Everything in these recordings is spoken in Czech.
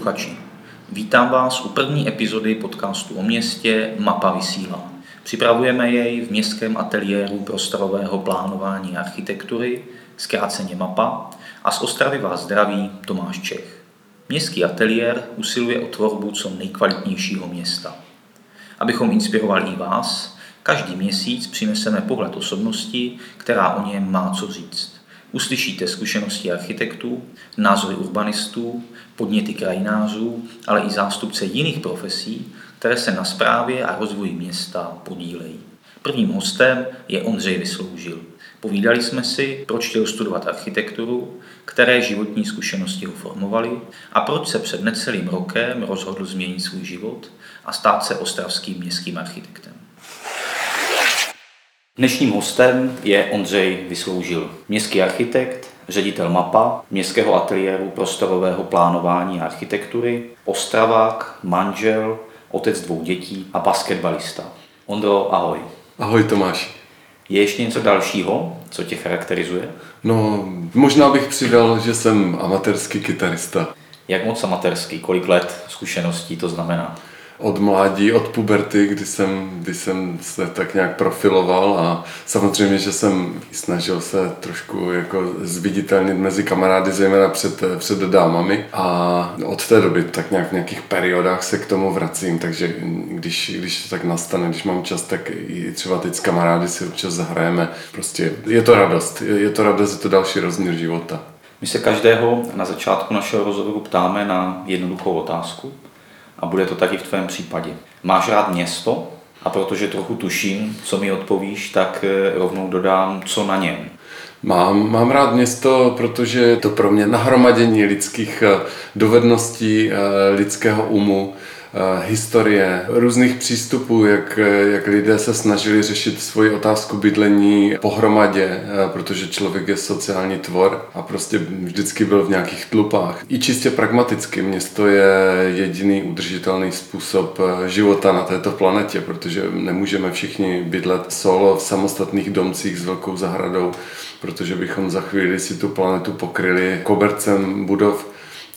posluchači. Vítám vás u první epizody podcastu o městě Mapa vysílá. Připravujeme jej v městském ateliéru prostorového plánování architektury, zkráceně MAPA, a z Ostravy vás zdraví Tomáš Čech. Městský ateliér usiluje o tvorbu co nejkvalitnějšího města. Abychom inspirovali i vás, každý měsíc přineseme pohled osobnosti, která o něm má co říct. Uslyšíte zkušenosti architektů, názory urbanistů, podněty krajinářů, ale i zástupce jiných profesí, které se na správě a rozvoji města podílejí. Prvním hostem je Ondřej Vysloužil. Povídali jsme si, proč chtěl studovat architekturu, které životní zkušenosti ho formovaly a proč se před necelým rokem rozhodl změnit svůj život a stát se ostravským městským architektem. Dnešním hostem je Ondřej Vysloužil, městský architekt, ředitel MAPA, městského ateliéru prostorového plánování a architektury, ostravák, manžel, otec dvou dětí a basketbalista. Ondro, ahoj. Ahoj Tomáš. Je ještě něco dalšího, co tě charakterizuje? No, možná bych přidal, že jsem amatérský kytarista. Jak moc amatérský? Kolik let zkušeností to znamená? Od mládí, od puberty, kdy jsem, kdy jsem se tak nějak profiloval a samozřejmě, že jsem snažil se trošku jako zviditelnit mezi kamarády, zejména před, před dámami a od té doby tak nějak v nějakých periodách se k tomu vracím, takže když, když to tak nastane, když mám čas, tak i třeba teď s kamarády si občas zahrajeme. Prostě je to radost, je to radost, je to další rozměr života. My se každého na začátku našeho rozhovoru ptáme na jednoduchou otázku a bude to tak i v tvém případě. Máš rád město a protože trochu tuším, co mi odpovíš, tak eh, rovnou dodám, co na něm. Mám, mám rád město, protože je to pro mě nahromadění lidských eh, dovedností, eh, lidského umu, historie, různých přístupů, jak, jak lidé se snažili řešit svoji otázku bydlení pohromadě, eh, protože člověk je sociální tvor a prostě vždycky byl v nějakých tlupách. I čistě pragmaticky město je jediný udržitelný způsob eh, života na této planetě, protože nemůžeme všichni bydlet solo v samostatných domcích s velkou zahradou, protože bychom za chvíli si tu planetu pokryli kobercem budov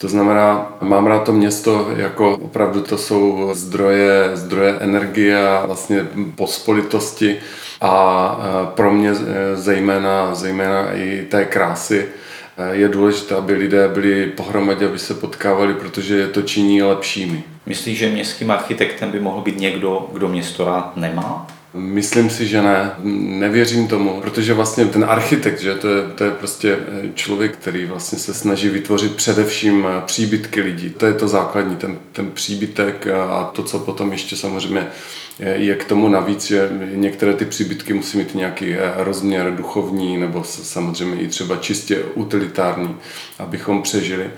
to znamená, mám rád to město jako opravdu to jsou zdroje, zdroje energie a vlastně pospolitosti a pro mě zejména, zejména i té krásy je důležité, aby lidé byli pohromadě, aby se potkávali, protože je to činí lepšími. Myslíš, že městským architektem by mohl být někdo, kdo město rád nemá? Myslím si, že ne. Nevěřím tomu, protože vlastně ten architekt, že to je, to je prostě eh, člověk, který vlastně se snaží vytvořit především eh, příbytky lidí. To je to základní, ten, ten příbytek a to, co potom ještě samozřejmě je k tomu navíc, že některé ty příbytky musí mít nějaký eh, rozměr duchovní nebo samozřejmě i třeba čistě utilitární, abychom přežili.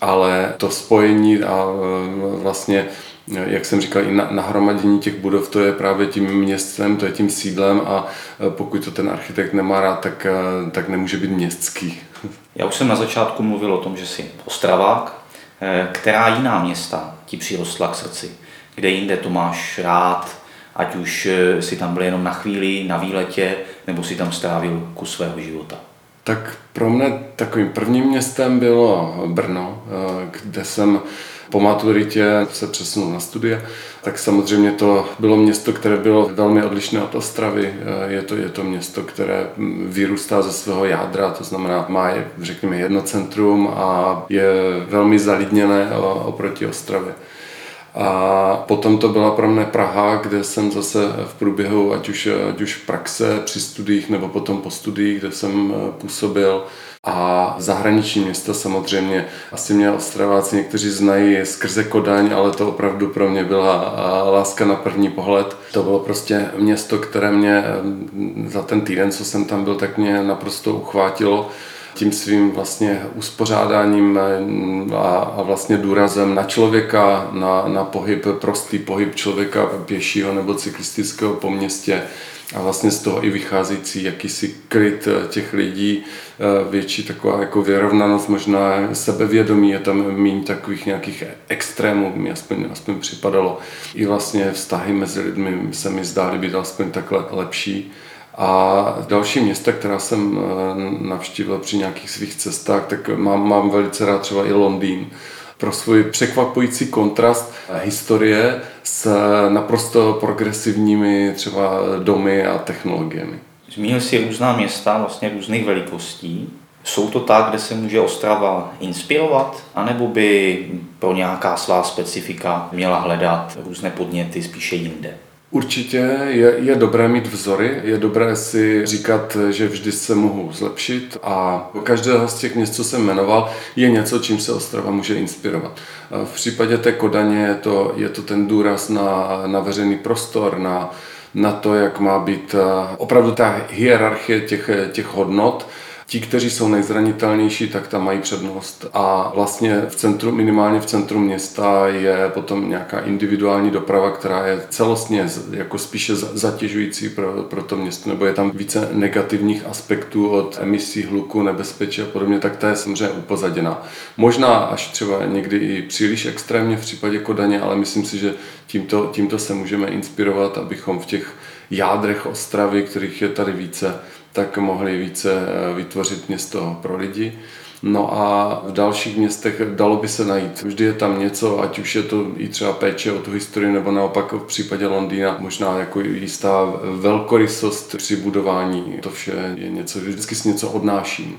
Ale to spojení a vlastně jak jsem říkal, i nahromadění těch budov, to je právě tím městem, to je tím sídlem a e, pokud to ten architekt nemá rád, tak, e, tak nemůže být městský. Já už jsem na začátku mluvil o tom, že jsi Ostravák. E, která jiná města ti přirostla k srdci? Kde jinde to máš rád? Ať už si tam byl jenom na chvíli, na výletě, nebo si tam strávil kus svého života? Tak pro mě takovým prvním městem bylo Brno, kde jsem po maturitě se přesunul na studia, tak samozřejmě to bylo město, které bylo velmi odlišné od Ostravy. Je to, je to město, které vyrůstá ze svého jádra, to znamená má, je, řekněme, jedno centrum a je velmi zalidněné oproti Ostravě. A potom to byla pro mě Praha, kde jsem zase v průběhu, ať už, ať už v praxe při studiích nebo potom po studiích, kde jsem působil, a zahraniční města samozřejmě. Asi mě Ostraváci někteří znají skrze Kodaň, ale to opravdu pro mě byla láska na první pohled. To bylo prostě město, které mě za ten týden, co jsem tam byl, tak mě naprosto uchvátilo tím svým vlastně uspořádáním a, a vlastně důrazem na člověka, na, na pohyb, prostý pohyb člověka pěšího nebo cyklistického po městě a vlastně z toho i vycházející jakýsi kryt eh, těch lidí, eh, větší taková jako vyrovnanost, možná sebevědomí, je tam méně takových nějakých extrémů, mi aspoň, aspoň připadalo. I vlastně vztahy mezi lidmi se mi zdály být aspoň takhle lepší. A další města, která jsem eh, navštívil při nějakých svých cestách, tak mám, mám velice rád třeba i Londýn. Pro svůj překvapující kontrast historie s naprosto progresivními třeba domy a technologiemi. Zmínil si různá města, vlastně různých velikostí. Jsou to tak, kde se může Ostrava inspirovat, anebo by pro nějaká svá specifika měla hledat různé podněty spíše jinde? Určitě je, je dobré mít vzory, je dobré si říkat, že vždy se mohu zlepšit a každého z těch měst, co jsem jmenoval, je něco, čím se Ostrava může inspirovat. V případě té Kodaně je to, je to ten důraz na, na veřejný prostor, na, na to, jak má být opravdu ta hierarchie těch, těch hodnot, Ti, kteří jsou nejzranitelnější, tak tam mají přednost. A vlastně v centru, minimálně v centru města je potom nějaká individuální doprava, která je celostně jako spíše zatěžující pro, pro to město, nebo je tam více negativních aspektů od emisí hluku, nebezpečí a podobně, tak ta je samozřejmě upozaděná. Možná až třeba někdy i příliš extrémně v případě Kodaně, ale myslím si, že tímto, tímto se můžeme inspirovat, abychom v těch jádrech Ostravy, kterých je tady více, tak mohli více eh, vytvořit město pro lidi. No a v dalších městech dalo by se najít. Vždy je tam něco, ať už je to i třeba péče o tu historii, nebo naopak v případě Londýna možná jako jistá velkorysost při budování. To vše je něco, vždycky si něco odnáším.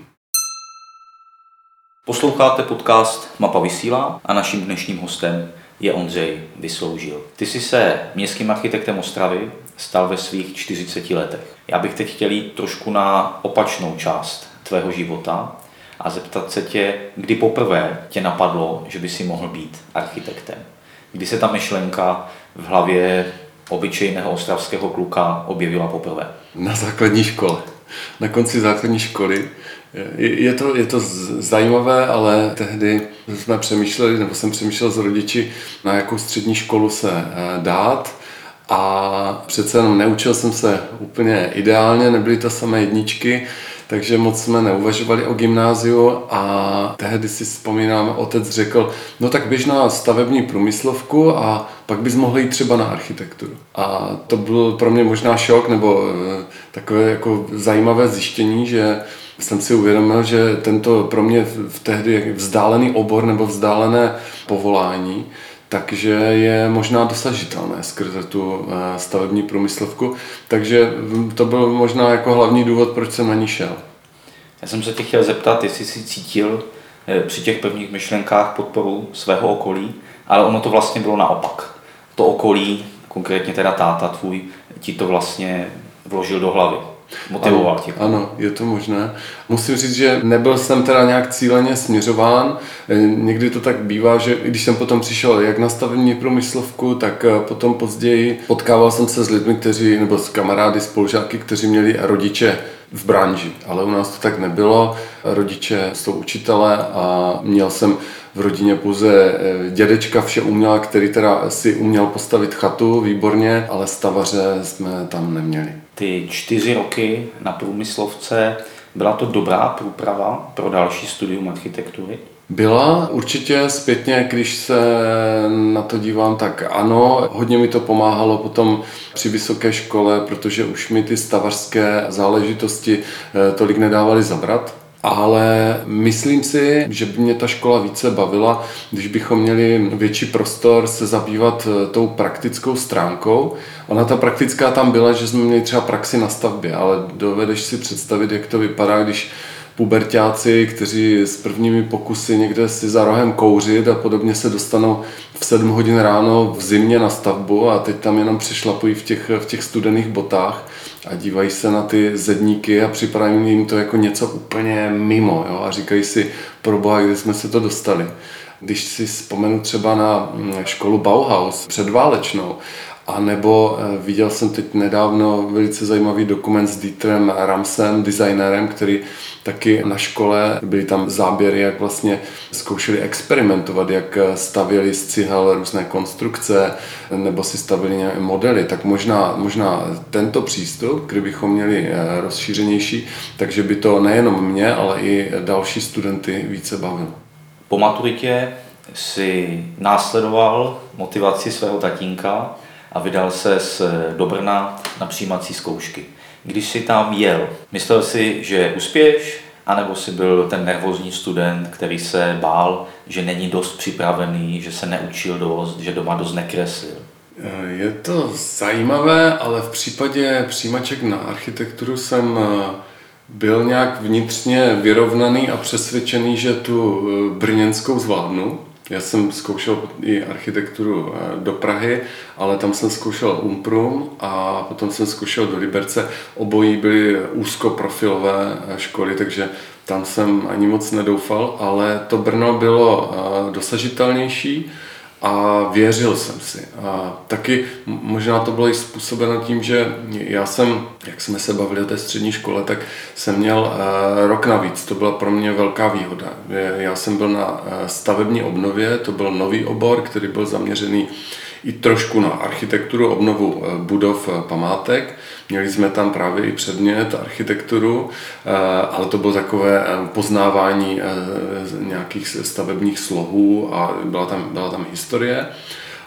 Posloucháte podcast Mapa vysílá a naším dnešním hostem je Ondřej Vysloužil. Ty jsi se městským architektem Ostravy stal ve svých 40 letech. Já bych teď chtěl jít trošku na opačnou část tvého života a zeptat se tě, kdy poprvé tě napadlo, že by si mohl být architektem. Kdy se ta myšlenka v hlavě obyčejného ostravského kluka objevila poprvé? Na základní škole. Na konci základní školy. Je to, je to zajímavé, ale tehdy jsme přemýšleli, nebo jsem přemýšlel s rodiči, na jakou střední školu se eh, dát. A přece jenom neučil jsem se úplně ideálně, nebyly to samé jedničky, takže moc jsme neuvažovali o gymnáziu a tehdy si vzpomínám, otec řekl, no tak běž na stavební průmyslovku a pak bys mohl jít třeba na architekturu. A to byl pro mě možná šok nebo eh, takové jako zajímavé zjištění, že jsem si uvědomil, že tento pro mě v tehdy vzdálený obor nebo vzdálené povolání takže je možná dosažitelné skrze tu eh, stavební průmyslovku. Takže to byl možná jako hlavní důvod, proč jsem na ní šel. Já jsem se tě chtěl zeptat, jestli jsi cítil eh, při těch prvních myšlenkách podporu svého okolí, ale ono to vlastně bylo naopak. To okolí, konkrétně teda táta tvůj, ti to vlastně vložil do hlavy. Motivoval ano, tě. Ano, je to možné. Musím říct, že nebyl jsem teda nějak cíleně směřován. E, někdy to tak bývá, že když jsem potom přišel jak na stavební průmyslovku, tak e, potom později potkával jsem se s lidmi, kteří, nebo s kamarády, spolužáky, kteří měli rodiče v branži, ale u nás to tak nebylo. Rodiče jsou učitele a měl jsem v rodině pouze e, dědečka vše uměl, který teda si uměl postavit chatu výborně, ale stavaře jsme tam neměli ty čtyři roky na průmyslovce, byla to dobrá průprava pro další studium architektury? Byla určitě zpětně, když se na to dívám, tak ano. Hodně mi to pomáhalo potom při vysoké škole, protože už mi ty stavařské záležitosti eh, tolik nedávaly zabrat ale myslím si, že by mě ta škola více bavila, když bychom měli větší prostor se zabývat eh, tou praktickou stránkou. Ona ta praktická tam byla, že jsme měli třeba praxi na stavbě, ale dovedeš si představit, jak to vypadá, když pubertáci, kteří s prvními pokusy někde si za rohem kouřit a podobně se dostanou v 7 hodin ráno v zimě na stavbu a teď tam jenom přešlapují v těch, v těch studených botách a dívají se na ty zedníky a připadají jim to jako něco úplně mimo jo? a říkají si, pro boha, kde jsme se to dostali. Když si vzpomenu třeba na mm, školu Bauhaus předválečnou, a nebo eh, viděl jsem teď nedávno velice zajímavý dokument s Dietrem Ramsem, designérem, který taky na škole, byly tam záběry, jak vlastně zkoušeli experimentovat, jak stavěli z cihel různé konstrukce, nebo si stavili nějaké modely, tak možná, možná tento přístup, kdybychom měli eh, rozšířenější, takže by to nejenom mě, ale i další studenty více bavilo. Po maturitě si následoval motivaci svého tatínka a vydal se do Brna na přijímací zkoušky. Když si tam jel, myslel si, že uspěješ, anebo si byl ten nervózní student, který se bál, že není dost připravený, že se neučil dost, že doma dost nekreslil? Je to zajímavé, ale v případě přijímaček na architekturu jsem eh, byl nějak vnitřně vyrovnaný a přesvědčený, že tu eh, brněnskou zvládnu. Já jsem zkoušel i architekturu eh, do Prahy, ale tam jsem zkoušel Umprum a potom jsem zkoušel do Liberce. Obojí byly úzkoprofilové školy, takže tam jsem ani moc nedoufal, ale to Brno bylo dosažitelnější a věřil jsem si. A taky možná to bylo i způsobeno tím, že já jsem, jak jsme se bavili o té střední škole, tak jsem měl eh, rok navíc. To byla pro mě velká výhoda. Já jsem byl na eh, stavební obnově, to byl nový obor, který byl zaměřený i trošku na architekturu, obnovu eh, budov památek. Měli jsme tam právě i předmět architekturu, ale to bylo takové poznávání nějakých stavebních slohů a byla tam, byla tam historie.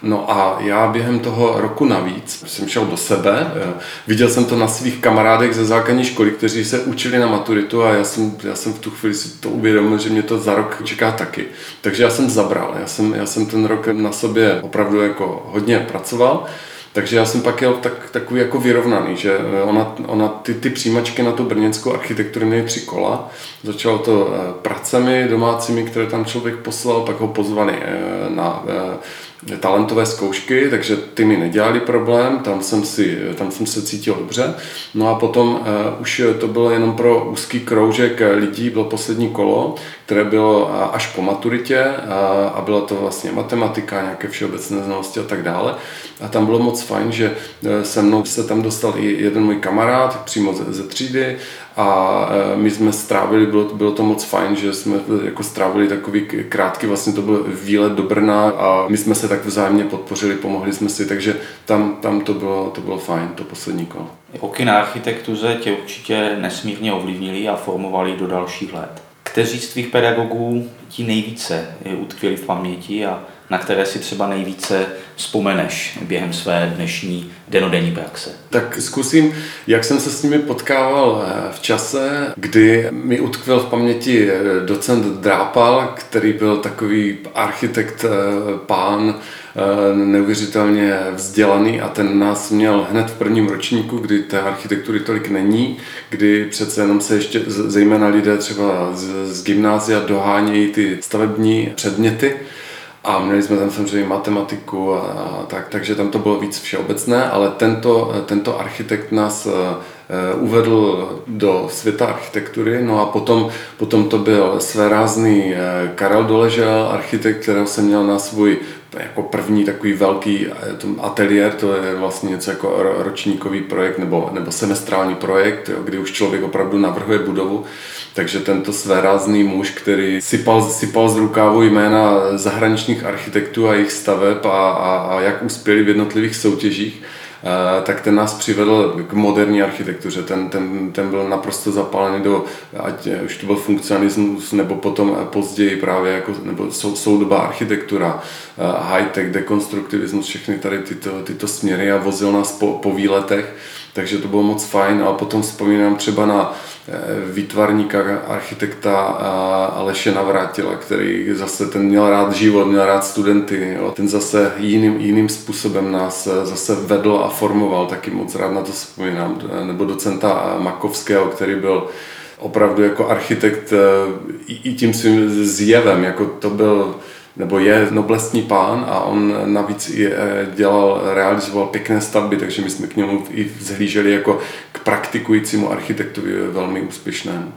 No a já během toho roku navíc jsem šel do sebe, viděl jsem to na svých kamarádech ze základní školy, kteří se učili na maturitu a já jsem, já jsem v tu chvíli si to uvědomil, že mě to za rok čeká taky. Takže já jsem zabral, já jsem, já jsem ten rok na sobě opravdu jako hodně pracoval takže já jsem pak jel tak, takový jako vyrovnaný, že eh, ona, ona ty, ty přijímačky na tu brněnskou architekturu měly tři kola. Začalo to eh, pracemi domácími, které tam člověk poslal, pak ho pozvali eh, na talentové zkoušky, takže ty mi nedělali problém, tam jsem, si, tam jsem se cítil dobře. No a potom uh, už to bylo jenom pro úzký kroužek lidí, bylo poslední kolo, které bylo až po maturitě a, a byla to vlastně matematika, nějaké všeobecné znalosti a tak dále. A tam bylo moc fajn, že se mnou se tam dostal i jeden můj kamarád přímo ze, ze třídy a e, my jsme strávili, bylo, bylo to moc fajn, že jsme jako strávili takový krátký, vlastně to byl výlet do Brna a my jsme se tak vzájemně podpořili, pomohli jsme si, takže tam, tam to, bylo, to bylo fajn, to poslední kolo. Roky na architektuře tě určitě nesmírně ovlivnili a formovali do dalších let. Kteří z tvých pedagogů ti nejvíce utkvěli v paměti a na které si třeba nejvíce vzpomeneš během své dnešní denodenní praxe? Tak zkusím, jak jsem se s nimi potkával eh, v čase, kdy mi utkvěl v paměti eh, docent Drápal, který byl takový architekt, eh, pán, neuvěřitelně vzdělaný a ten nás měl hned v prvním ročníku, kdy té architektury tolik není, kdy přece jenom se ještě zejména lidé třeba z, z gymnázia dohánějí ty stavební předměty a měli jsme tam samozřejmě matematiku a, tak, takže tam to bylo víc všeobecné, ale tento, tento architekt nás uvedl do světa architektury, no a potom, potom to byl svérázný uh, Karel Doležel, architekt, kterého jsem měl na svůj jako první takový velký ateliér, to je vlastně něco jako ročníkový projekt nebo, nebo semestrální projekt, jo, kdy už člověk opravdu navrhuje budovu. Takže tento svérázný muž, který sypal, sypal z rukávu jména zahraničních architektů a jejich staveb a, a, a jak uspěli v jednotlivých soutěžích, Eh, tak ten nás přivedl k moderní architektuře. Ten, ten, ten byl naprosto zapálený do, ať už to byl funkcionalismus, nebo potom později právě jako, nebo sou, soudobá architektura, eh, high-tech, dekonstruktivismus, všechny tady tyto, tyto směry a vozil nás po, po výletech takže to bylo moc fajn. A potom vzpomínám třeba na eh, výtvarníka, architekta Aleše Navrátila, který zase ten měl rád život, měl rád studenty. Jo. Ten zase jiným, jiným způsobem nás eh, zase vedl a formoval, taky moc rád na to vzpomínám. Nebo docenta Makovského, který byl opravdu jako architekt eh, i tím svým zjevem, jako to byl nebo je noblestní pán a on navíc i eh, dělal, realizoval pěkné stavby, takže my jsme k němu i vzhlíželi jako k praktikujícímu architektovi velmi úspěšnému.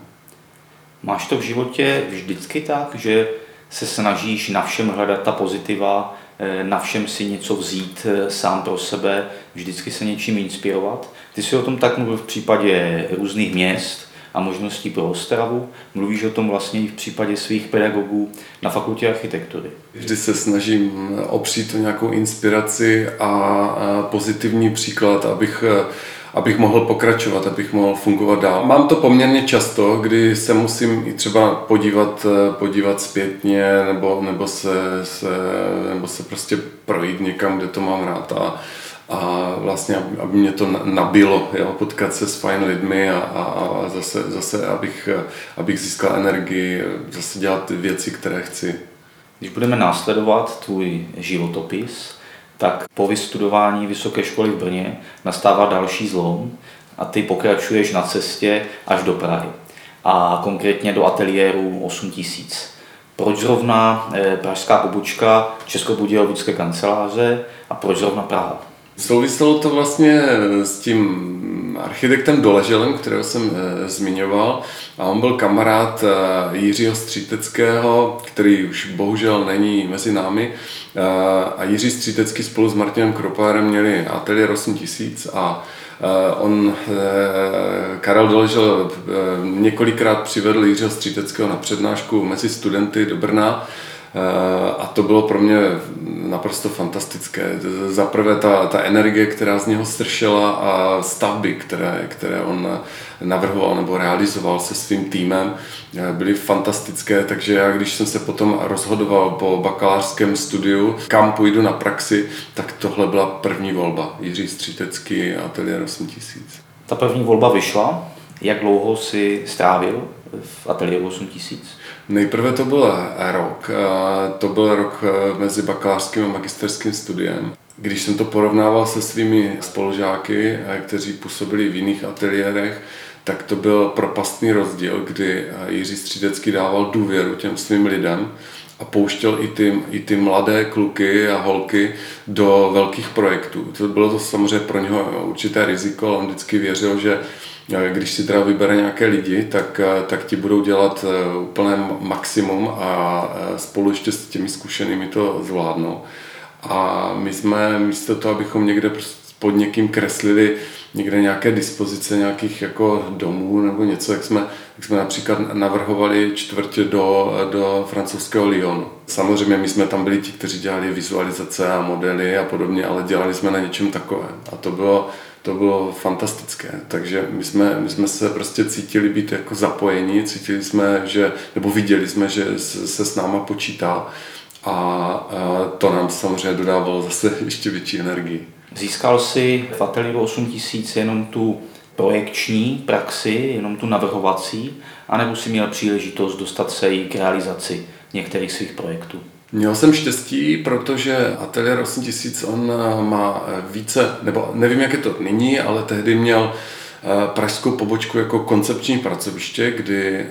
Máš to v životě vždycky tak, že se snažíš na všem hledat ta pozitiva, eh, na všem si něco vzít eh, sám pro sebe, vždycky se něčím inspirovat. Ty jsi o tom tak mluvil v případě různých měst, a možností pro Ostravu. Mluvíš o tom vlastně i v případě svých pedagogů na fakultě architektury. Vždy se snažím opřít o nějakou inspiraci a pozitivní příklad, abych abych mohl pokračovat, abych mohl fungovat dál. Mám to poměrně často, kdy se musím i třeba podívat, podívat zpětně nebo, nebo, se, se, nebo se prostě projít někam, kde to mám rád a, a vlastně, aby mě to nabilo, jo, potkat se s fajn lidmi a, a, a zase, zase abych, abych získal energii, zase dělat ty věci, které chci. Když budeme následovat tvůj životopis, tak po vystudování vysoké školy v Brně nastává další zlom a ty pokračuješ na cestě až do Prahy a konkrétně do ateliéru 8000. Proč zrovna eh, pražská pobočka Českobudějovické kanceláře a proč zrovna Praha? Souviselo to vlastně s tím architektem Doleželem, kterého jsem e, zmiňoval. A on byl kamarád e, Jiřího Stříteckého, který už bohužel není mezi námi. E, a Jiří Střítecký spolu s Martinem Kropárem měli ateliér 8000 a On, Karel Doležel několikrát přivedl Jiřího Stříteckého na přednášku mezi studenty do Brna Eh, a to bylo pro mě naprosto fantastické. Za prvé ta, ta energie, která z něho stršela a stavby, které, které on navrhoval nebo realizoval se svým týmem, eh, byly fantastické, takže já když jsem se potom rozhodoval po bakalářském studiu, kam půjdu na praxi, tak tohle byla první volba. Jiří Střítecký, Ateliér 8000. Ta první volba vyšla. Jak dlouho si strávil v Ateliéru 8000? Nejprve to byl rok. To byl rok eh, mezi bakalářským a magisterským studiem. Když jsem to porovnával se svými spolužáky, eh, kteří působili v jiných ateliérech, tak to byl propastný rozdíl, kdy eh, Jiří Střídecký dával důvěru těm svým lidem a pouštěl i ty, i ty mladé kluky a holky do velkých projektů. To bylo to samozřejmě pro něho určité riziko, ale on vždycky věřil, že když si teda vybere nějaké lidi, tak, eh, tak ti budou dělat eh, úplné maximum a eh, spolu ještě s těmi zkušenými to zvládnou. A my jsme místo toho, abychom někde pod někým kreslili někde nějaké dispozice nějakých jako domů nebo něco, jak jsme, jak jsme například navrhovali čtvrtě do, do francouzského Lyonu. Samozřejmě my jsme tam byli ti, kteří dělali vizualizace a modely a podobně, ale dělali jsme na něčem takovém. A to bylo, to bylo fantastické. Takže my jsme, my jsme se prostě cítili být jako zapojení, cítili jsme, že, nebo viděli jsme, že se s náma počítá a, to nám samozřejmě dodávalo zase ještě větší energii. Získal si v ateliéru 8000 jenom tu projekční praxi, jenom tu navrhovací, anebo si měl příležitost dostat se i k realizaci některých svých projektů? Měl jsem štěstí, protože Atelier 8000 on eh, má eh, více, nebo nevím, jak je to nyní, ale tehdy měl eh, pražskou pobočku jako koncepční pracoviště, kdy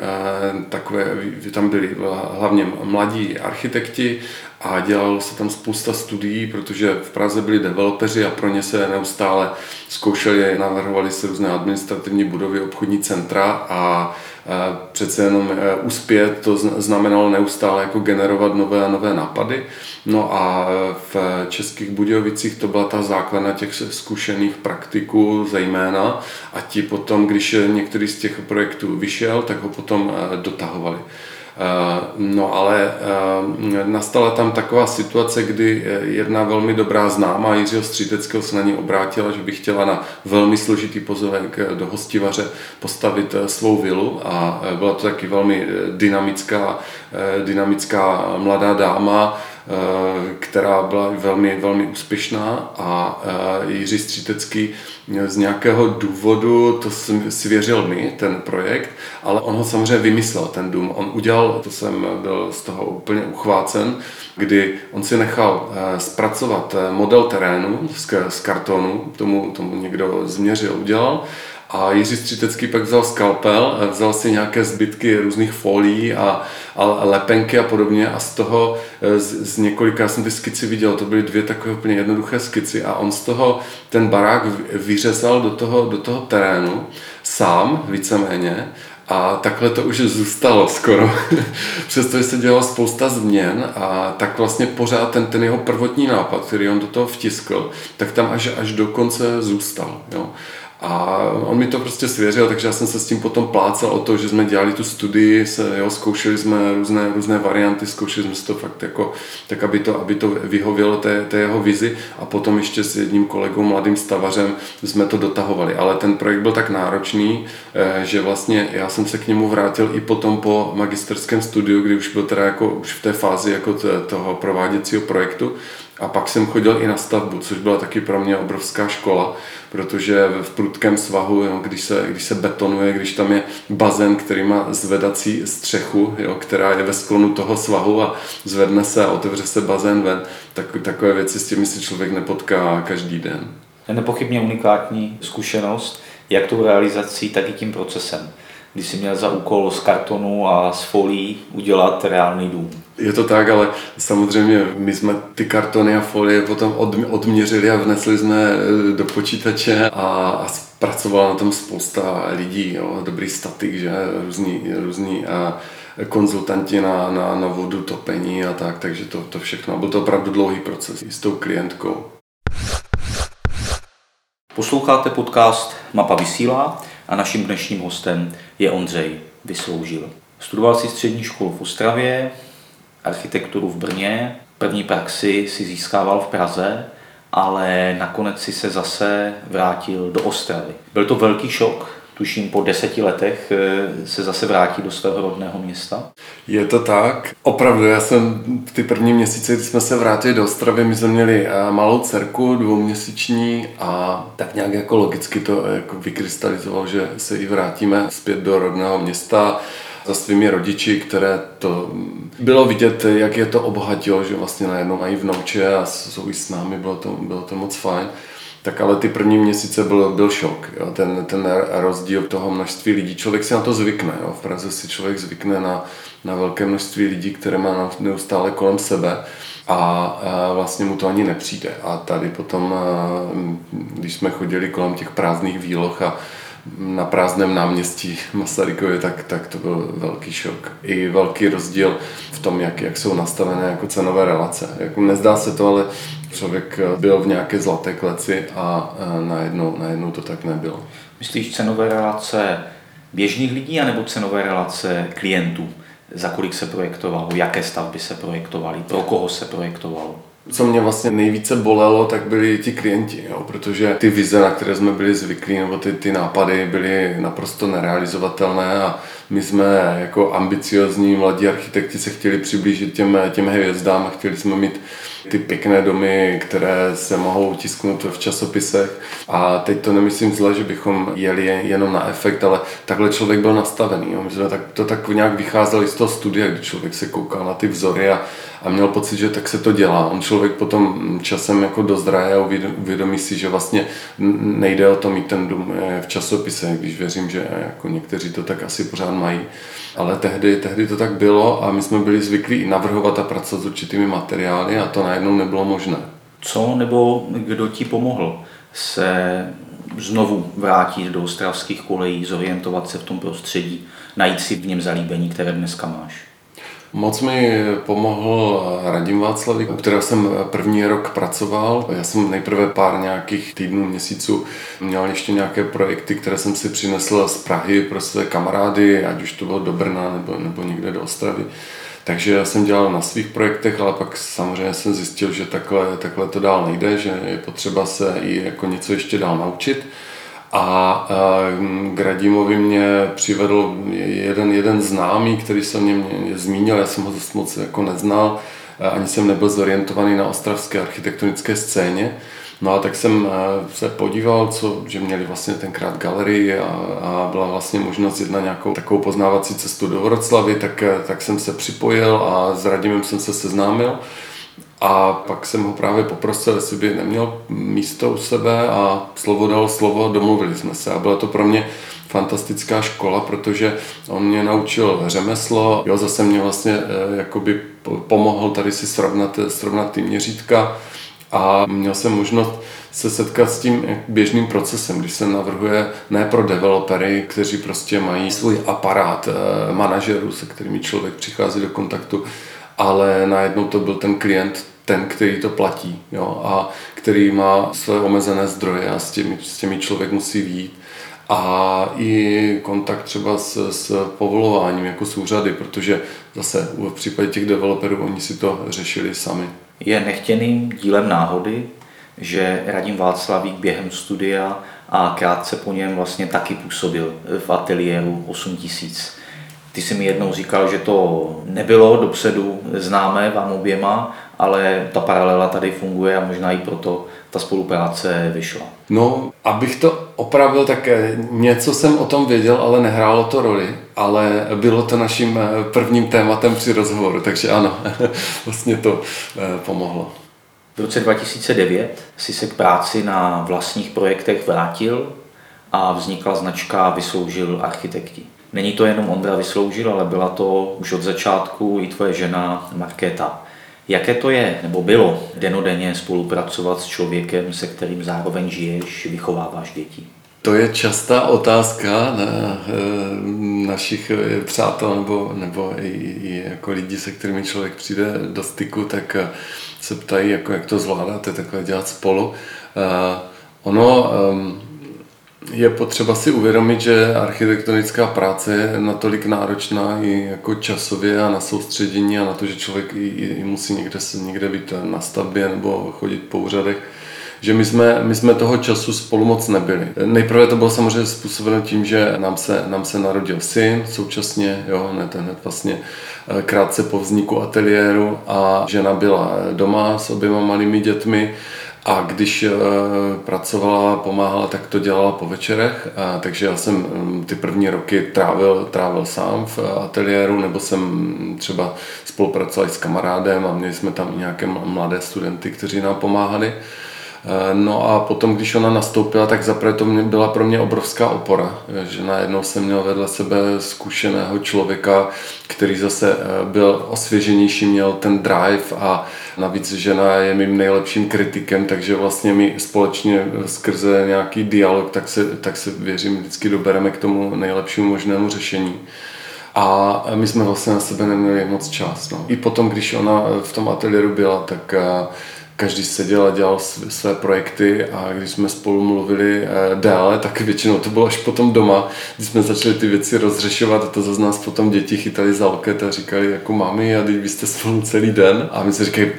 takové, tam byli hlavně mladí architekti a dělalo se tam spousta studií, protože v Praze byli developeři a pro ně se neustále zkoušeli, navrhovali se různé administrativní budovy, obchodní centra a přece jenom uspět, to znamenalo neustále jako generovat nové a nové nápady. No a e, v Českých Budějovicích to byla ta základna těch zkušených praktiků zejména a ti potom, když některý z těch projektů vyšel, tak ho potom e, dotahovali. Eh, no ale eh, nastala tam taková situace, kdy eh, jedna velmi dobrá známá Jiřího Stříteckého se na ní obrátila, že by chtěla na velmi složitý pozorek do hostivaře postavit svou vilu a byla to taky velmi dynamická, dynamická mladá dáma, která byla velmi, velmi úspěšná a eh, Jiří Střítecký z nějakého důvodu to svěřil mi, ten projekt, ale on ho samozřejmě vymyslel, ten dům. On udělal, to jsem byl z toho úplně uchvácen, kdy on si nechal eh, zpracovat model terénu z kartonu, tomu, tomu někdo změřil, udělal a Jiří Střitecký pak vzal skalpel, vzal si nějaké zbytky různých folií a, a lepenky a podobně a z toho, e, z, z několika, já jsem ty skici viděl, to byly dvě takové úplně jednoduché skici a on z toho ten barák vyřezal do toho, do toho terénu sám víceméně a takhle to už zůstalo skoro. Přestože se dělala spousta změn a tak vlastně pořád ten, ten jeho prvotní nápad, který on do toho vtiskl, tak tam až, až do konce zůstal. Jo. A on mi to prostě svěřil, takže já jsem se s tím potom plácal o to, že jsme dělali tu studii, se, jo, zkoušeli jsme různé, různé varianty, zkoušeli jsme si to fakt jako, tak aby to, aby to vyhovělo té, té jeho vizi a potom ještě s jedním kolegou, mladým stavařem, jsme to dotahovali. Ale ten projekt byl tak náročný, eh, že vlastně já jsem se k němu vrátil i potom po magisterském studiu, kdy už byl teda jako už v té fázi jako toho prováděcího projektu A pak jsem chodil i na stavbu, což byla taky pro mě obrovská škola, protože v prudkém svahu, jo, když, se, když se betonuje, když tam je bazén, který má zvedací střechu, jo, která je ve sklonu toho svahu a zvedne se a otevře se bazén ven, tak takové věci s těmi si člověk nepotká každý den. Je nepochybně unikátní zkušenost, jak tou realizací, tak i tím procesem kdy si měl za úkol z kartonu a z folí udělat reálný dům. Je to tak, ale samozřejmě my jsme ty kartony a folie potom odměřili a vnesli jsme eh, do počítače a, a zpracovala na tom spousta lidí, jo, dobrý statik, že, různí, různí a konzultanti na, na, na vodu, topení a tak, takže to, to všechno. Byl to opravdu dlouhý proces s tou klientkou. Posloucháte podcast Mapa vysílá a naším dnešním hostem je Ondřej Vysloužil. Studoval si střední školu v Ostravě, architekturu v Brně, první praxi si získával v Praze, ale nakonec si se zase vrátil do Ostravy. Byl to velký šok, tuším po deseti letech eh, se zase vrátí do svého rodného města? Je to tak. Opravdu, já jsem v ty první měsíce, kdy jsme se vrátili do Ostravy, my jsme měli eh, malou dcerku, dvouměsíční a tak nějak jako logicky to eh, jako vykrystalizovalo, že se i vrátíme zpět do rodného města za svými rodiči, které to bylo vidět, jak je to obohatilo, že vlastně najednou mají vnouče a jsou i s námi, bylo to, bylo to moc fajn. Tak ale ty první měsíce byl, byl šok. Jo. Ten, ten rozdíl toho množství lidí. Člověk si na to zvykne. Jo. V Praze si člověk zvykne na, na velké množství lidí, které má neustále kolem sebe a, a vlastně mu to ani nepřijde. A tady potom, když jsme chodili kolem těch prázdných výloh a na prázdném náměstí Masarykově, tak, tak to byl velký šok. I velký rozdíl v tom, jak, jak jsou nastavené jako cenové relace. Jako nezdá se to, ale člověk byl v nějaké zlaté kleci a najednou, najednou to tak nebylo. Myslíš cenové relace běžných lidí anebo cenové relace klientů? Za kolik se projektovalo, jaké stavby se projektovaly, pro koho se projektovalo? Co mě vlastně nejvíce bolelo, tak byli ti klienti, jo, protože ty vize, na které jsme byli zvyklí, nebo ty, ty nápady byly naprosto nerealizovatelné a my jsme jako ambiciozní mladí architekti se chtěli přiblížit těm, těm hvězdám a chtěli jsme mít ty pěkné domy, které se mohou tisknout v časopisech. A teď to nemyslím zle, že bychom jeli jenom na efekt, ale takhle člověk byl nastavený. Jo. My jsme tak, to tak nějak vycházeli z toho studia, kdy člověk se koukal na ty vzory a, a měl pocit, že tak se to dělá. On člověk potom časem jako dozraje a uvědomí si, že vlastně nejde o to mít ten dům v časopise, když věřím, že jako někteří to tak asi pořád mají. Ale tehdy, tehdy to tak bylo a my jsme byli zvyklí i navrhovat a pracovat s určitými materiály a to najednou nebylo možné. Co nebo kdo ti pomohl se znovu vrátit do ostravských kolejí, zorientovat se v tom prostředí, najít si v něm zalíbení, které dneska máš? Moc mi pomohl Radim Václavík, u kterého jsem první rok pracoval. Já jsem nejprve pár nějakých týdnů, měsíců měl ještě nějaké projekty, které jsem si přinesl z Prahy pro své kamarády, ať už to bylo do Brna nebo, nebo někde do Ostravy. Takže já jsem dělal na svých projektech, ale pak samozřejmě jsem zjistil, že takhle, takhle to dál nejde, že je potřeba se i jako něco ještě dál naučit. A k Radimovi mě přivedl jeden, jeden známý, který se mě, mě zmínil, já jsem ho zase moc jako neznal, ani jsem nebyl zorientovaný na ostravské architektonické scéně. No a tak jsem se podíval, co, že měli vlastně tenkrát galerii a, a byla vlastně možnost jít na nějakou takovou poznávací cestu do Vroclavy, tak, tak jsem se připojil a s Radimem jsem se seznámil. A pak jsem ho právě poprosil, jestli by neměl místo u sebe a slovo dal slovo, domluvili jsme se. A byla to pro mě fantastická škola, protože on mě naučil řemeslo, jo, zase mě vlastně eh, jakoby pomohl tady si srovnat, srovnat ty měřítka a měl jsem možnost se setkat s tím běžným procesem, když se navrhuje ne pro developery, kteří prostě mají svůj aparát eh, manažerů, se kterými člověk přichází do kontaktu, ale najednou to byl ten klient, ten, který to platí jo, a který má své omezené zdroje a s těmi, s těmi člověk musí výjít. A i kontakt třeba s, s povolováním jako s úřady, protože zase v případě těch developerů oni si to řešili sami. Je nechtěným dílem náhody, že Radim Václavík během studia a krátce po něm vlastně taky působil v ateliéru 8000 ty jsi mi jednou říkal, že to nebylo dopředu známé vám oběma ale ta paralela tady funguje a možná i proto ta spolupráce vyšla. No, abych to opravil, tak něco jsem o tom věděl, ale nehrálo to roli, ale bylo to naším eh, prvním tématem při rozhovoru, takže ano, vlastně to eh, pomohlo. V roce 2009 si se k práci na vlastních projektech vrátil a vznikla značka Vysloužil architekti. Není to jenom Ondra Vysloužil, ale byla to už od začátku i tvoje žena Markéta. Jaké to je, nebo bylo denodenně spolupracovat s člověkem, se kterým zároveň žiješ, vychováváš děti? To je častá otázka na, eh, našich eh, přátel nebo, nebo i, i jako lidí, se kterými člověk přijde do styku, tak eh, se ptají, jako jak to zvládáte takhle dělat spolu. Ono ehm, je potřeba si uvědomit, že architektonická práce je natolik náročná i jako časově a na soustředění a na to, že člověk i, i musí někde, někde být na stavbě nebo chodit po úřadech, že my jsme, my jsme toho času spolu moc nebyli. Nejprve to bylo samozřejmě způsobeno tím, že nám se, nám se narodil syn současně, jo, hned, hned vlastně eh, krátce po vzniku ateliéru a žena byla doma s oběma malými dětmi a když uh, pracovala, pomáhala, tak to dělala po večerech, takže já jsem um, ty první roky trávil, trávil sám v ateliéru, nebo jsem třeba spolupracoval s kamarádem a měli jsme tam nějaké mladé studenty, kteří nám pomáhali. Eh, no a potom, když ona nastoupila, tak zaprvé to byla pro mě obrovská opora, že najednou jsem měl vedle sebe zkušeného člověka, který zase eh, byl osvěženější, měl ten drive a navíc žena je mým nejlepším kritikem, takže vlastně my společně skrze nějaký dialog, tak se, tak se věřím, vždycky dobereme k tomu nejlepšímu možnému řešení. A my jsme vlastně na sebe neměli moc čas. No. I potom, když ona v tom ateliéru byla, tak eh, každý seděl a dělal své projekty a když jsme spolu mluvili eh, déle, tak většinou to bylo až potom doma, když jsme začali ty věci rozřešovat, to zase nás potom děti chytali za loket a říkali jako mami a teď vy jste spolu celý den a my se říkají,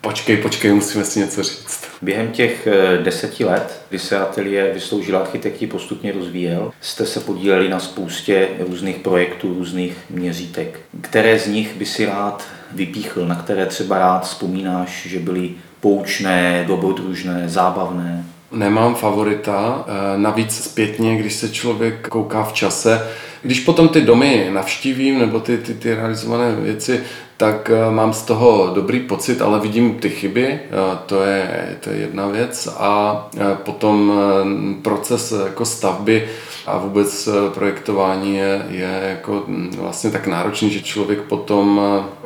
počkej, počkej, musíme si něco říct. Během těch eh, deseti let, kdy se ateliér vysloužil architekti postupně rozvíjel, jste se podíleli na spoustě různých projektů, různých měřítek. Které z nich by si rád vypíchl, na které třeba rád vzpomínáš, že byly poučné, dobrodružné, zábavné? Nemám favorita, eh, navíc zpětně, když se člověk kouká v čase, když potom ty domy navštívím nebo ty, ty, ty realizované věci, tak eh, mám z toho dobrý pocit, ale vidím ty chyby, eh, to je, to je jedna věc a potom proces jako stavby a vůbec projektování je, je jako hm, vlastně tak náročný, že člověk potom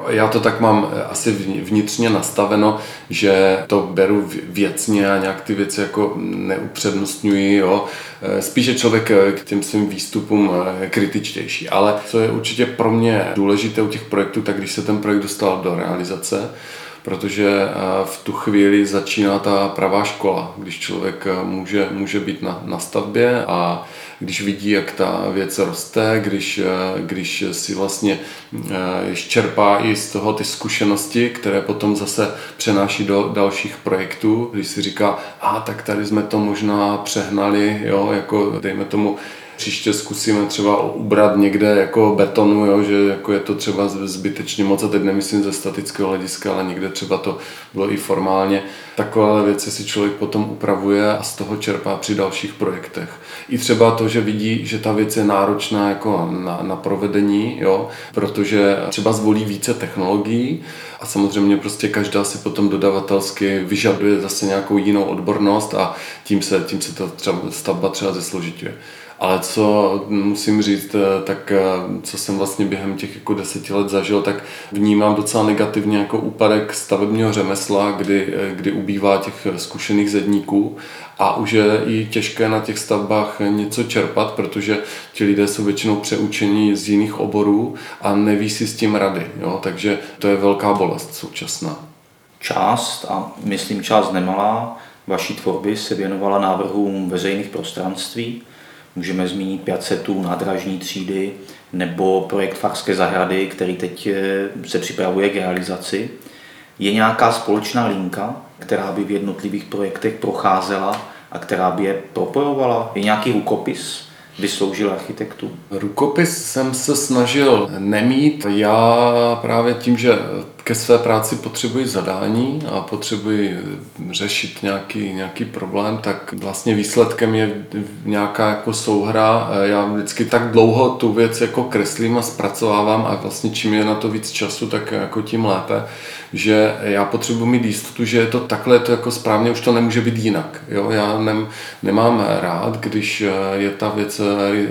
já to tak mám eh, asi vnitřně nastaveno, že to beru věcně a nějak ty věci jako neupřednostňuji. Jo. Eh, spíše člověk eh, k těm svým výstupům kritičtější. Ale co je určitě pro mě důležité u těch projektů, tak když se ten projekt dostal do realizace, protože v tu chvíli začíná ta pravá škola, když člověk může, může být na, na stavbě a když vidí, jak ta věc roste, když, když si vlastně čerpá i z toho ty zkušenosti, které potom zase přenáší do dalších projektů, když si říká, a tak tady jsme to možná přehnali, jo, jako dejme tomu příště zkusíme třeba ubrat někde jako betonu, jo, že jako je to třeba zbytečně moc, a teď nemyslím ze statického hlediska, ale někde třeba to bylo i formálně. Takové věci si člověk potom upravuje a z toho čerpá při dalších projektech. I třeba to, že vidí, že ta věc je náročná jako na, na provedení, jo, protože třeba zvolí více technologií a samozřejmě prostě každá si potom dodavatelsky vyžaduje zase nějakou jinou odbornost a tím se, tím se ta třeba stavba třeba zesložituje. Ale co musím říct, tak co jsem vlastně během těch jako deseti let zažil, tak vnímám docela negativně jako úpadek stavebního řemesla, kdy, kdy ubývá těch zkušených zedníků a už je i těžké na těch stavbách něco čerpat, protože ti lidé jsou většinou přeučení z jiných oborů a neví si s tím rady. Jo? Takže to je velká bolest současná. Část, a myslím část nemalá, vaší tvorby se věnovala návrhům veřejných prostranství, Můžeme zmínit 500 nádražní třídy nebo projekt Farské zahrady, který teď eh, se připravuje k realizaci. Je nějaká společná linka, která by v jednotlivých projektech procházela a která by je propojovala? Je nějaký rukopis? vysloužil architektu? Rukopis jsem se snažil nemít. Já právě tím, že ke své práci potřebuji zadání a potřebuji řešit nějaký, nějaký problém, tak vlastně výsledkem je nějaká jako souhra. Já vždycky tak dlouho tu věc jako kreslím a zpracovávám a vlastně čím je na to víc času, tak jako tím lépe že já potřebuji mít jistotu, že je to takhle, je to jako správně, už to nemůže být jinak. Jo? Já nem, nemám rád, když je ta věc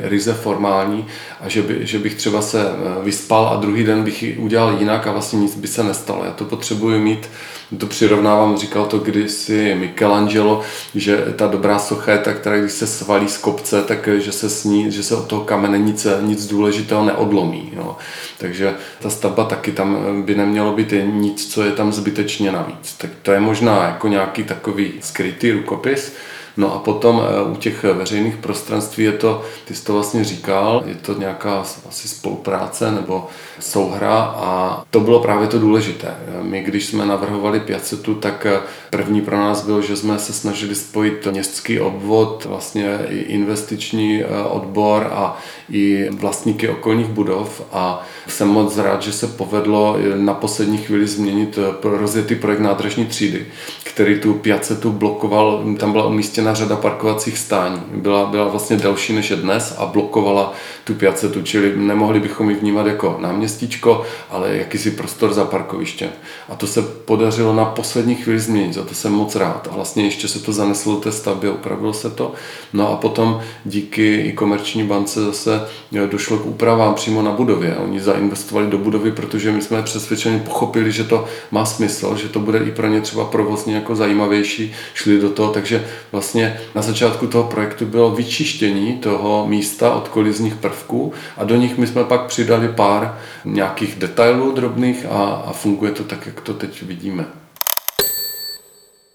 ryze formální a že, by, že bych třeba se vyspal a druhý den bych ji udělal jinak a vlastně nic by se nestalo. Já to potřebuji mít to přirovnávám, říkal to kdysi Michelangelo, že ta dobrá socha je ta, která když se svalí z kopce, tak že se sní, že se od toho kamene nic, nic důležitého neodlomí. Jo. Takže ta stavba taky tam by nemělo být nic, co je tam zbytečně navíc. Tak to je možná jako nějaký takový skrytý rukopis, No a potom eh, u těch veřejných prostranství je to, ty jsi to vlastně říkal, je to nějaká asi spolupráce nebo souhra a to bylo právě to důležité. My, když jsme navrhovali Piacetu, tak eh, první pro nás bylo, že jsme se snažili spojit městský obvod, vlastně i investiční eh, odbor a i vlastníky okolních budov a jsem moc rád, že se povedlo na poslední chvíli změnit rozjetý projekt nádražní třídy, který tu Piacetu blokoval, tam byla umístěna řada parkovacích stání. Byla, byla vlastně delší než je dnes a blokovala tu piacetu, čili nemohli bychom ji vnímat jako náměstíčko, ale jakýsi prostor za parkoviště. A to se podařilo na poslední chvíli změnit, za to jsem moc rád. A vlastně ještě se to zaneslo do té stavby, upravilo se to. No a potom díky i komerční bance zase došlo k úpravám přímo na budově. Oni zainvestovali do budovy, protože my jsme přesvědčeni pochopili, že to má smysl, že to bude i pro ně třeba provozně jako zajímavější, šli do toho, takže vlastně na začátku toho projektu bylo vyčištění toho místa od kolizních prvků a do nich my jsme pak přidali pár nějakých detailů drobných a, a funguje to tak, jak to teď vidíme.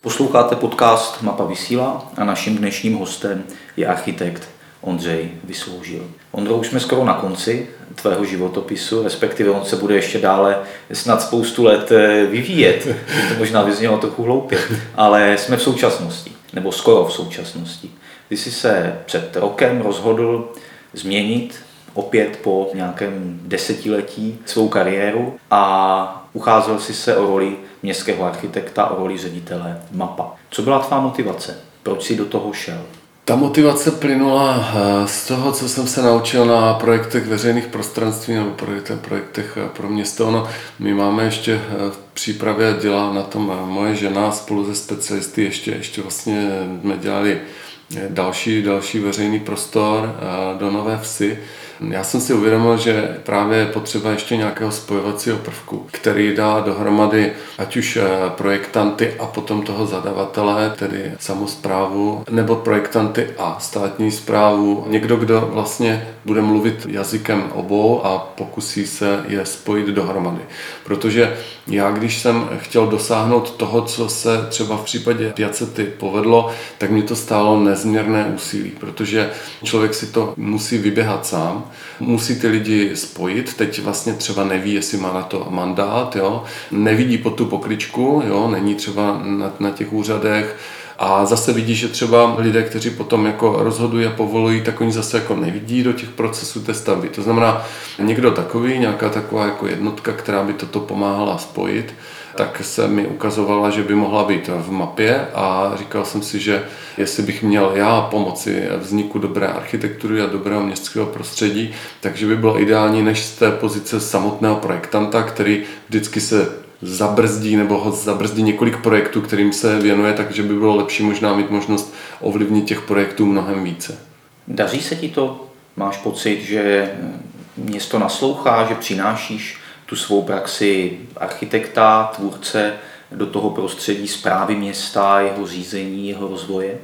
Posloucháte podcast Mapa vysílá a naším dnešním hostem je architekt Ondřej Vysloužil. Ondro, už jsme skoro na konci tvého životopisu, respektive on se bude ještě dále snad spoustu let eh, vyvíjet. To možná vyznělo trochu hloupě, ale jsme v současnosti, nebo skoro v současnosti. Ty jsi se před rokem rozhodl změnit opět po nějakém desetiletí svou kariéru a ucházel si se o roli městského architekta, o roli ředitele MAPA. Co byla tvá motivace? Proč jsi do toho šel? Ta motivace plynula eh, z toho, co jsem se naučil na projektech veřejných prostranství nebo projektech, eh, pro město. Ono, my máme ještě eh, v přípravě, dělá na tom moje žena spolu se specialisty, ještě, ještě vlastně jsme dělali další, další veřejný prostor do Nové Vsi, já jsem si uvědomil, že právě je potřeba ještě nějakého spojovacího prvku, který dá dohromady ať už eh, projektanty a potom toho zadavatele, tedy samozprávu, nebo projektanty a státní zprávu. Někdo, kdo vlastně bude mluvit jazykem obou a pokusí se je spojit dohromady. Protože já, když jsem chtěl dosáhnout toho, co se třeba v případě Piacety povedlo, tak mě to stálo nezměrné úsilí, protože člověk si to musí vyběhat sám, musí ty lidi spojit, teď vlastně třeba neví, jestli má na to mandát, jo? nevidí pod tu pokličku, jo? není třeba na, na těch úřadech, a zase vidí, že třeba lidé, kteří potom jako rozhodují a povolují, tak oni zase jako nevidí do těch procesů té stavby. To znamená, někdo takový, nějaká taková jako jednotka, která by toto pomáhala spojit, tak se mi ukazovala, že by mohla být v mapě a říkal jsem si, že jestli bych měl já pomoci vzniku dobré architektury a dobrého městského prostředí, takže by bylo ideální než z té pozice samotného projektanta, který vždycky se zabrzdí nebo ho zabrzdí několik projektů, kterým se věnuje, takže by bylo lepší možná mít možnost ovlivnit těch projektů mnohem více. Daří se ti to? Máš pocit, že město naslouchá, že přinášíš tu svou praxi architekta, tvůrce do toho prostředí zprávy města, jeho řízení, jeho rozvoje?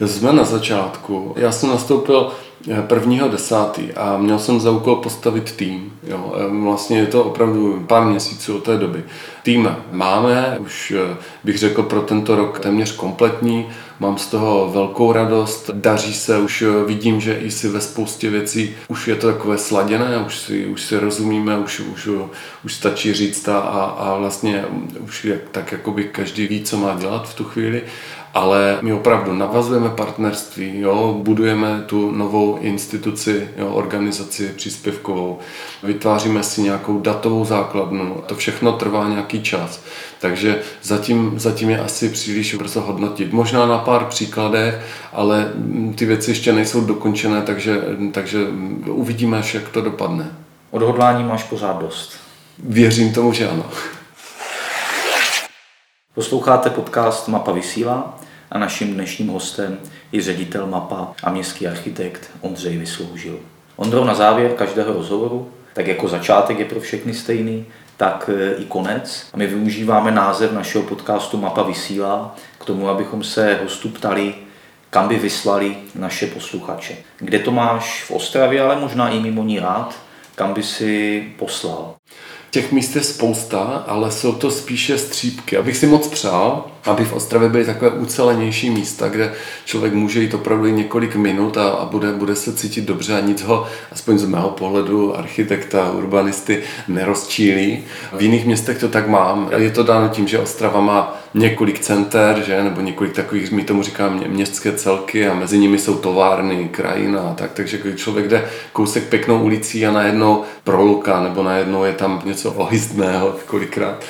Jsme na začátku. Já jsem nastoupil eh, prvního desátý a měl jsem za úkol postavit tým. Jo. Vlastně je to opravdu pár měsíců od té doby. Tým máme, už eh, bych řekl pro tento rok téměř kompletní, mám z toho velkou radost, daří se, už vidím, že i si ve spoustě věcí už je to takové sladěné, už si, už si rozumíme, už, už, už stačí říct a, a, vlastně už jak, tak jakoby každý ví, co má dělat v tu chvíli ale my opravdu navazujeme partnerství, jo, budujeme tu novou instituci, jo, organizaci příspěvkovou, vytváříme si nějakou datovou základnu, to všechno trvá nějaký čas. Takže zatím, zatím je asi příliš brzo hodnotit. Možná na pár příkladech, ale ty věci ještě nejsou dokončené, takže, takže uvidíme, až jak to dopadne. Odhodlání máš pořád dost. Věřím tomu, že ano. Posloucháte podcast Mapa vysílá a naším dnešním hostem je ředitel Mapa a městský architekt Ondřej Vysloužil. Ondro, na závěr každého rozhovoru, tak jako začátek je pro všechny stejný, tak e, i konec. A my využíváme název našeho podcastu Mapa vysílá k tomu, abychom se hostů ptali, kam by vyslali naše posluchače. Kde to máš v Ostravě, ale možná i mimo ní rád, kam by si poslal? Těch míst je spousta, ale jsou to spíše střípky. Abych si moc přál, aby v Ostravě byly takové ucelenější místa, kde člověk může jít opravdu několik minut a, a bude, bude se cítit dobře a nic ho, aspoň z mého pohledu architekta, urbanisty, nerozčílí. V jiných městech to tak mám. Je to dáno tím, že Ostrava má několik center, že? nebo několik takových, my tomu říkáme městské celky a mezi nimi jsou továrny, krajina a tak. Takže když člověk jde kousek pěknou ulicí a najednou proluka nebo najednou je tam něco ohystného kolikrát,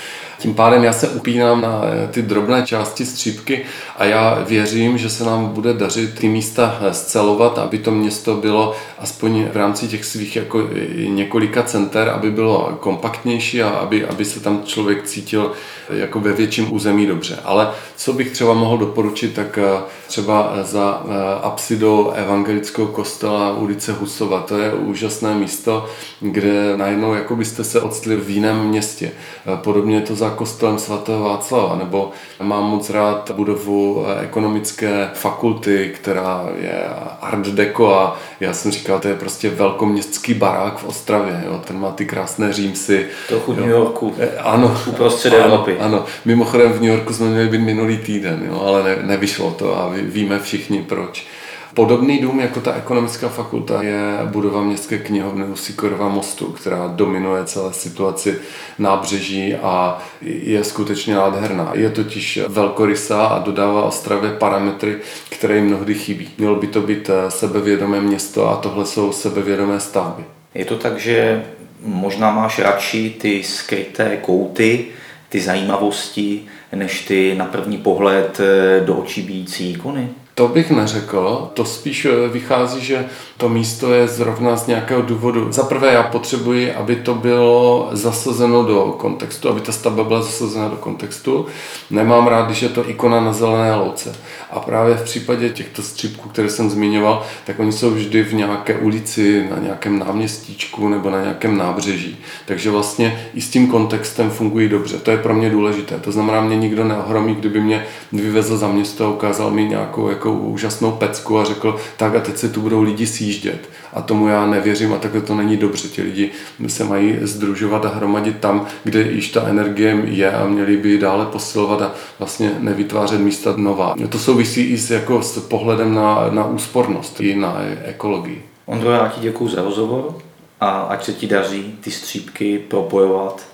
tím pádem já se upínám na eh, ty drobné části střípky a já věřím, že se nám bude dařit ty místa eh, scelovat, aby to město bylo aspoň v rámci těch svých jako eh, několika center, aby bylo kompaktnější a aby, aby se tam člověk cítil jako ve větším území dobře. Ale co bych třeba mohl doporučit, tak třeba za apsidou evangelického kostela ulice Husova. To je úžasné místo, kde najednou jako byste se odstli v jiném městě. Podobně je to za kostelem svatého Václava, nebo mám moc rád budovu ekonomické fakulty, která je art deco a já jsem říkal, to je prostě velkoměstský barák v Ostravě, jo? ten má ty krásné římsy. Trochu v New Yorku. E, ano. Uprostřed Evropy. Ano, mimochodem v New Yorku jsme měli být minulý týden, jo? ale ne, nevyšlo to a víme všichni proč. Podobný dům jako ta ekonomická fakulta je budova městské knihovny u Sikorova mostu, která dominuje celé situaci nábřeží a je skutečně nádherná. Je totiž velkorysá a dodává Ostravě parametry, které jim mnohdy chybí. Mělo by to být eh, sebevědomé město a tohle jsou sebevědomé stavby. Je to tak, že možná máš radši ty skryté kouty, ty zajímavosti, než ty na první pohled eh, do očí bíjící ikony? To bych neřekl, to spíš eh, vychází, že to místo je zrovna z nějakého důvodu. Za prvé já potřebuji, aby to bylo zasazeno do kontextu, aby ta stavba byla zasazena do kontextu. Nemám rád, když je to ikona na zelené louce. A právě v případě těchto střípků, které jsem zmiňoval, tak oni jsou vždy v nějaké ulici, na nějakém náměstíčku nebo na nějakém nábřeží. Takže vlastně i s tím kontextem fungují dobře. To je pro mě důležité. To znamená, mě nikdo neohromí, kdyby mě vyvezl za město a ukázal mi nějakou jako úžasnou pecku a řekl, tak a teď se tu budou lidi sjíždět. A tomu já nevěřím a takhle to není dobře. Ti lidi se mají združovat a hromadit tam, kde již ta energie je a měli by ji dále posilovat a vlastně nevytvářet místa nová. To souvisí i s, jako, s pohledem na, na úspornost i na ekologii. Ondro, já ti děkuji za rozhovor a ať se ti daří ty střípky propojovat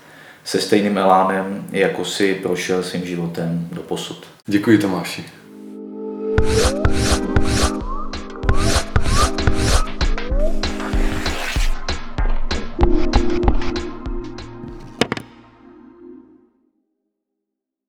se stejným elánem, jako si prošel svým životem do posud. Děkuji Tomáši. Yeah.